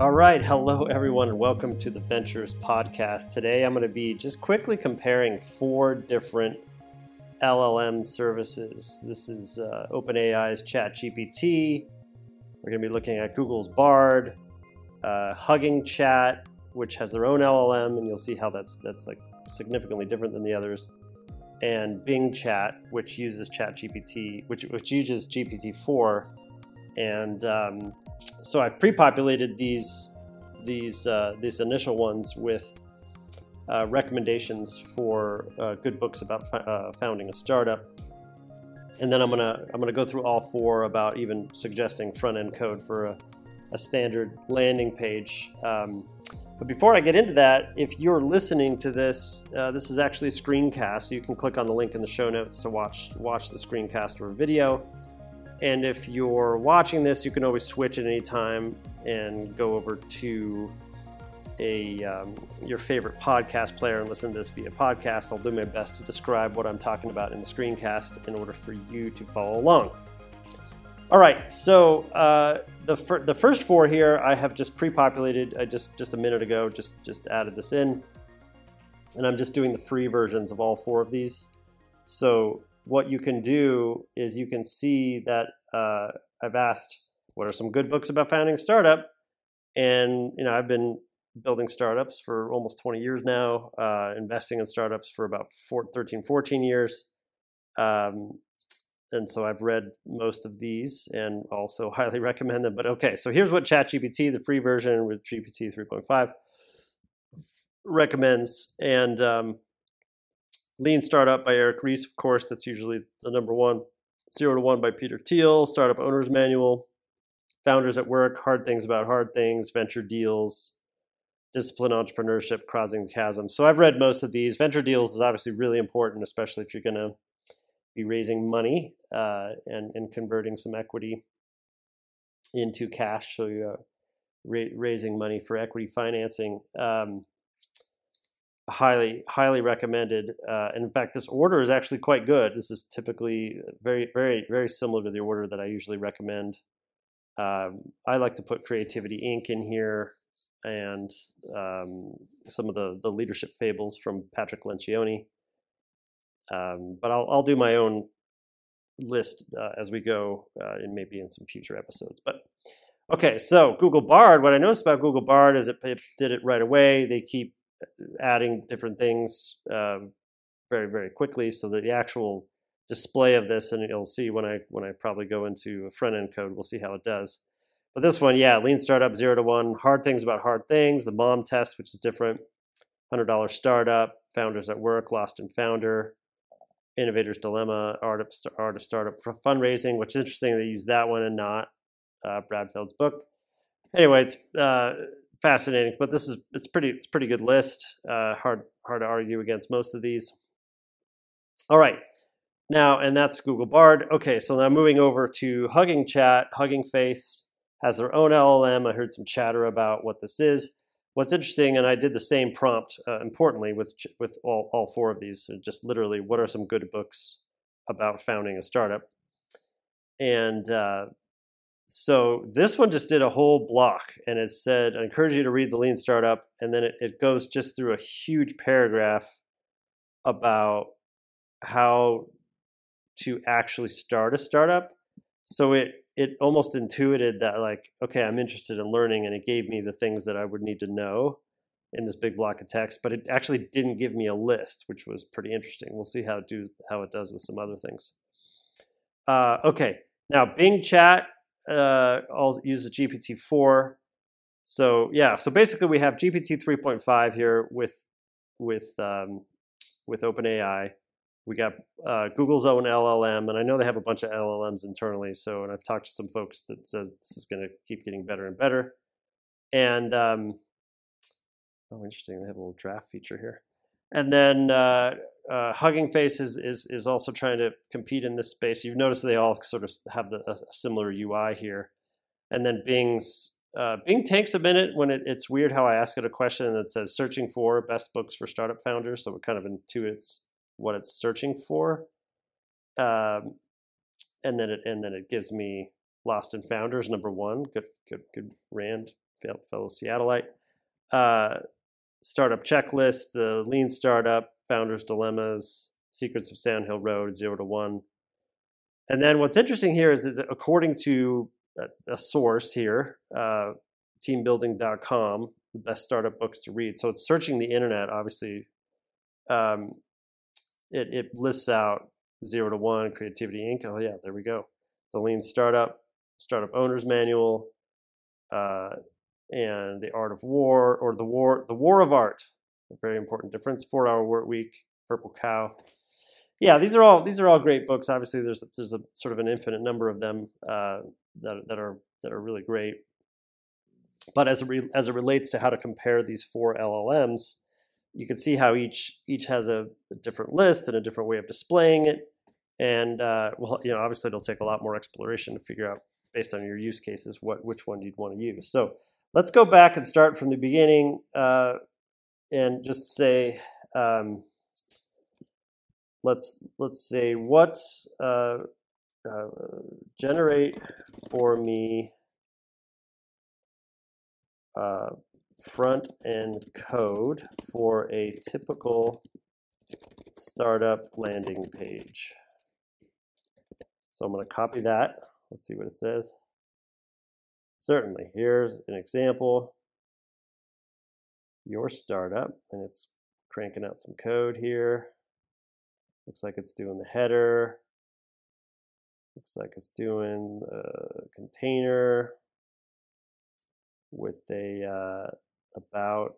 All right, hello everyone, and welcome to the Ventures podcast. Today I'm going to be just quickly comparing four different LLM services. This is uh, OpenAI's ChatGPT. We're going to be looking at Google's Bard, uh, Hugging Chat, which has their own LLM, and you'll see how that's that's like significantly different than the others. And Bing Chat, which uses ChatGPT, which which uses GPT-4, and um, so I've pre-populated these these uh, these initial ones with uh, recommendations for uh, good books about uh, founding a startup, and then I'm gonna I'm gonna go through all four about even suggesting front end code for a, a standard landing page. Um, but before I get into that, if you're listening to this, uh, this is actually a screencast. So you can click on the link in the show notes to watch watch the screencast or video. And if you're watching this, you can always switch at any time and go over to a um, your favorite podcast player and listen to this via podcast. I'll do my best to describe what I'm talking about in the screencast in order for you to follow along. All right, so uh, the fir- the first four here I have just pre-populated. I just just a minute ago just just added this in, and I'm just doing the free versions of all four of these. So what you can do is you can see that uh, I've asked what are some good books about founding a startup, and you know I've been building startups for almost 20 years now, uh, investing in startups for about four, 13, 14 years. Um, and so I've read most of these and also highly recommend them. But okay, so here's what ChatGPT, the free version with GPT 3.5, recommends. And um, Lean Startup by Eric Ries, of course, that's usually the number one. Zero to One by Peter Thiel, Startup Owner's Manual, Founders at Work, Hard Things About Hard Things, Venture Deals, Discipline Entrepreneurship, Crossing the Chasm. So I've read most of these. Venture Deals is obviously really important, especially if you're going to be raising money uh, and, and converting some equity into cash. So you're raising money for equity financing. Um, highly highly recommended uh, in fact this order is actually quite good. This is typically very very very similar to the order that i usually recommend. Um, i like to put creativity inc in here and um, some of the the leadership fables from patrick lencioni. Um, but I'll, I'll do my own list uh, as we go uh, and maybe in some future episodes. But okay so google bard what i noticed about google bard is it, it did it right away. They keep adding different things um, very very quickly so that the actual display of this and you'll see when i when i probably go into a front end code we'll see how it does. But this one yeah lean startup zero to one hard things about hard things the mom test which is different $100 startup founders at work lost and founder innovator's dilemma art of, art of startup for fundraising which is interesting they use that one and not uh, brad feld's book. Anyway it's uh, fascinating. But this is it's pretty it's pretty good list. Uh, hard hard to argue against most of these. All right. Now, and that's Google Bard. Okay, so now moving over to Hugging Chat. Hugging Face has their own LLM. I heard some chatter about what this is. What's interesting, and I did the same prompt, uh, importantly, with with all, all four of these, so just literally, what are some good books about founding a startup? And uh, so this one just did a whole block and it said, I encourage you to read the Lean Startup. And then it, it goes just through a huge paragraph about how to actually start a startup. So it it almost intuited that like, okay, I'm interested in learning, and it gave me the things that I would need to know in this big block of text. But it actually didn't give me a list, which was pretty interesting. We'll see how it do how it does with some other things. Uh, okay, now Bing Chat uh, I'll use the GPT-4. So yeah, so basically we have GPT 3.5 here with with um, with OpenAI. We got uh, Google's own LLM, and I know they have a bunch of LLMs internally. So, and I've talked to some folks that says this is going to keep getting better and better. And um, oh, interesting, they have a little draft feature here. And then uh, uh, Hugging Face is, is, is also trying to compete in this space. You've noticed they all sort of have the, a similar UI here. And then Bing's uh, Bing takes a minute when it, it's weird how I ask it a question that says searching for best books for startup founders. So it kind of intuits what it's searching for. Um, and then it and then it gives me Lost in Founders number one. Good good good Rand fellow Seattleite. Uh, startup checklist, the lean startup, founders dilemmas, secrets of Sand Hill Road, zero to one. And then what's interesting here is, is according to a, a source here, uh, teambuilding.com, the best startup books to read. So it's searching the internet, obviously. Um, it, it lists out zero to one, creativity Inc. Oh, yeah, there we go. The lean startup, startup owner's manual, uh, and the art of war, or the war, the war of art. A very important difference. Four hour work week, purple cow yeah, these are all these are all great books. Obviously, there's there's a sort of an infinite number of them uh, that that are that are really great. But as it re, as it relates to how to compare these four LLMs, you can see how each each has a, a different list and a different way of displaying it. And uh, well, you know, obviously, it'll take a lot more exploration to figure out based on your use cases what which one you'd want to use. So let's go back and start from the beginning uh, and just say. Um, let's let's say what uh, uh, generate for me uh, front end code for a typical startup landing page. So I'm going to copy that. Let's see what it says. Certainly, here's an example. Your startup, and it's cranking out some code here. Looks like it's doing the header. Looks like it's doing a container with a uh, about.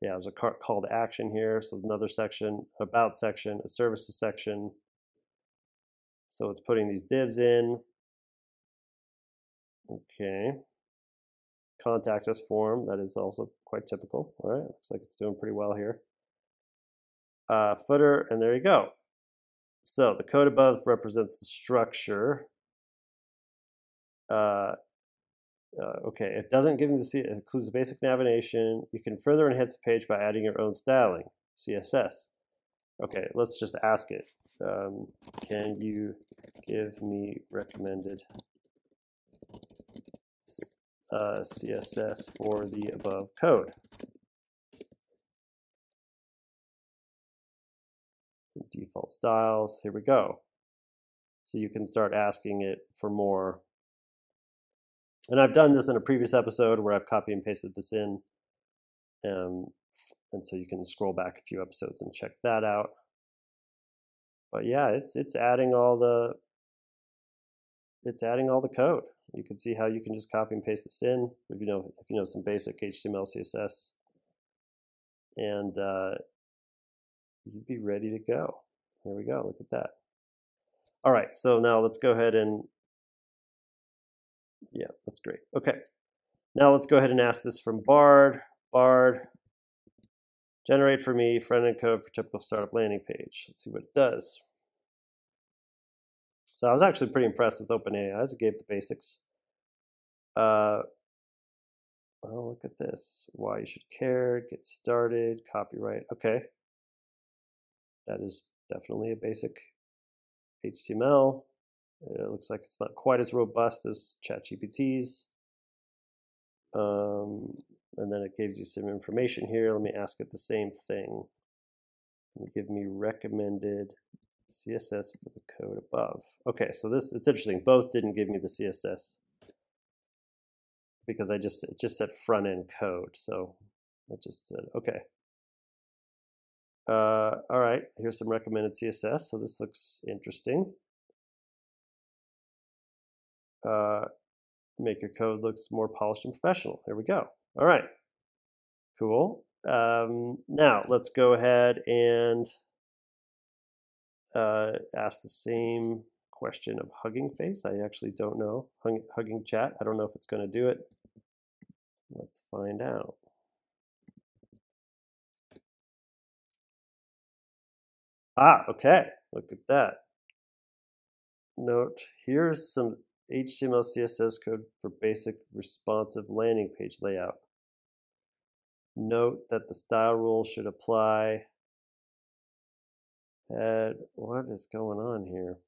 Yeah, there's a call to action here. So another section, about section, a services section. So it's putting these divs in. Okay. Contact us form. That is also quite typical. All right. Looks like it's doing pretty well here uh, footer, and there you go. So the code above represents the structure. Uh, uh, okay, it doesn't give me the, it includes the basic navigation. You can further enhance the page by adding your own styling, CSS. Okay, let's just ask it. Um, can you give me recommended uh, CSS for the above code? default styles. Here we go. So you can start asking it for more. And I've done this in a previous episode where I've copy and pasted this in. Um, and so you can scroll back a few episodes and check that out. But yeah, it's it's adding all the it's adding all the code. You can see how you can just copy and paste this in if you know if you know some basic HTML, CSS, and uh, you'd be ready to go. Here we go. Look at that. All right. So now let's go ahead and, yeah, that's great. Okay. Now let's go ahead and ask this from Bard. Bard, generate for me front-end code for typical startup landing page. Let's see what it does. So I was actually pretty impressed with OpenAI as it gave the basics. Uh, oh, look at this. Why you should care, get started, copyright. Okay. That is definitely a basic HTML. It looks like it's not quite as robust as ChatGPT's. Um, and then it gives you some information here. Let me ask it the same thing. Give me recommended CSS for the code above. Okay, so this it's interesting. Both didn't give me the CSS because I just it just said front end code. So I just said okay. Uh, all right, here's some recommended CSS. So this looks interesting. Uh, make your code looks more polished and professional. There we go. All right, cool. Um, now let's go ahead and uh, ask the same question of Hugging Face. I actually don't know. Hugging Chat. I don't know if it's going to do it. Let's find out. Ah, okay. Look at that. Note, here's some HTML, CSS code for basic responsive landing page layout. Note that the style rule should apply. At, what is going on here?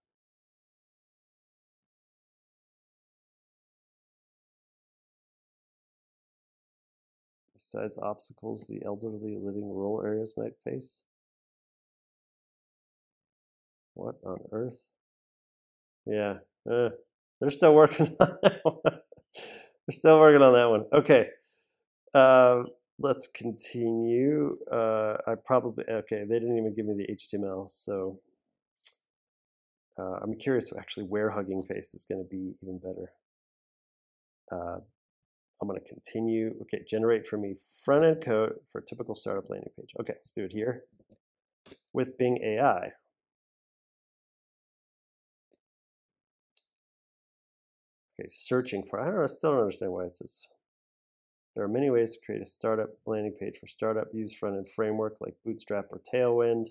besides obstacles the elderly living rural areas might face? What on earth? Yeah, uh, they're still working on that one. they're still working on that one. Okay, uh, let's continue. Uh, I probably okay. They didn't even give me the HTML, so uh, I'm curious actually where Hugging Face is going to be even better. Uh, I'm going to continue. Okay, generate for me front end code for a typical startup landing page. Okay, let's do it here with Bing AI. Okay, searching for, I don't know, I still don't understand why it says. There are many ways to create a startup landing page for startup. Use front end framework like Bootstrap or Tailwind.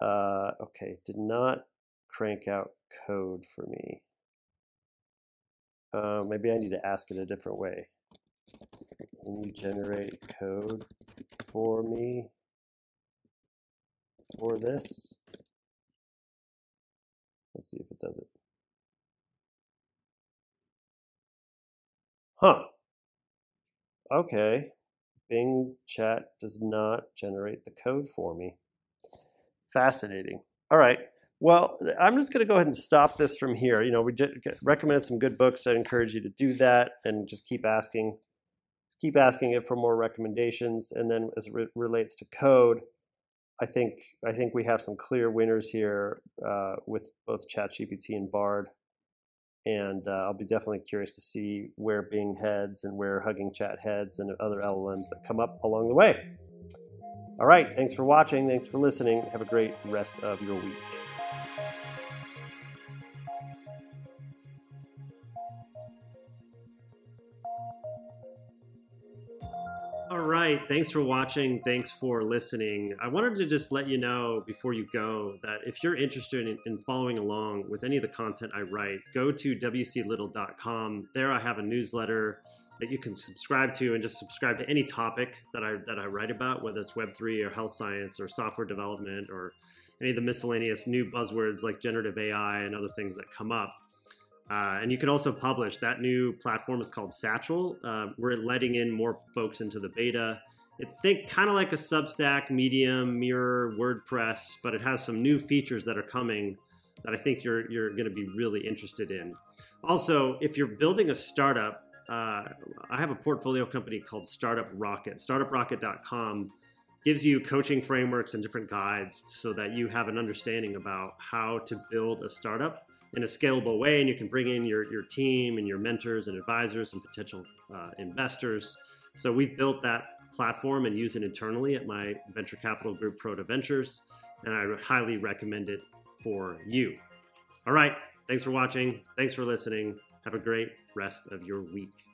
Uh, okay, did not crank out code for me. Uh, maybe I need to ask it a different way. Can you generate code for me for this? Let's see if it does it. Huh. Okay. Bing chat does not generate the code for me. Fascinating. All right. Well, I'm just going to go ahead and stop this from here. You know, we recommended some good books. I encourage you to do that and just keep asking, keep asking it for more recommendations. And then as it re relates to code, I think I think we have some clear winners here uh, with both ChatGPT and Bard. And uh, I'll be definitely curious to see where Bing heads and where Hugging Chat heads and other LLMs that come up along the way. All right, thanks for watching. Thanks for listening. Have a great rest of your week. Right. Thanks for watching. Thanks for listening. I wanted to just let you know before you go that if you're interested in, in following along with any of the content I write, go to wclittle.com. There I have a newsletter that you can subscribe to and just subscribe to any topic that I that I write about, whether it's Web3 or health science or software development or any of the miscellaneous new buzzwords like generative AI and other things that come up. Uh, and you can also publish. That new platform is called Satchel. Uh, we're letting in more folks into the beta. It think kind of like a Substack, Medium, Mirror, WordPress, but it has some new features that are coming that I think you're you're going to be really interested in. Also, if you're building a startup, uh, I have a portfolio company called Startup Rocket. StartupRocket.com gives you coaching frameworks and different guides so that you have an understanding about how to build a startup in a scalable way, and you can bring in your, your team and your mentors and advisors and potential uh, investors. So we've built that platform and use it internally at my venture capital group, Proto Ventures, and I highly recommend it for you. All right, thanks for watching. Thanks for listening. Have a great rest of your week.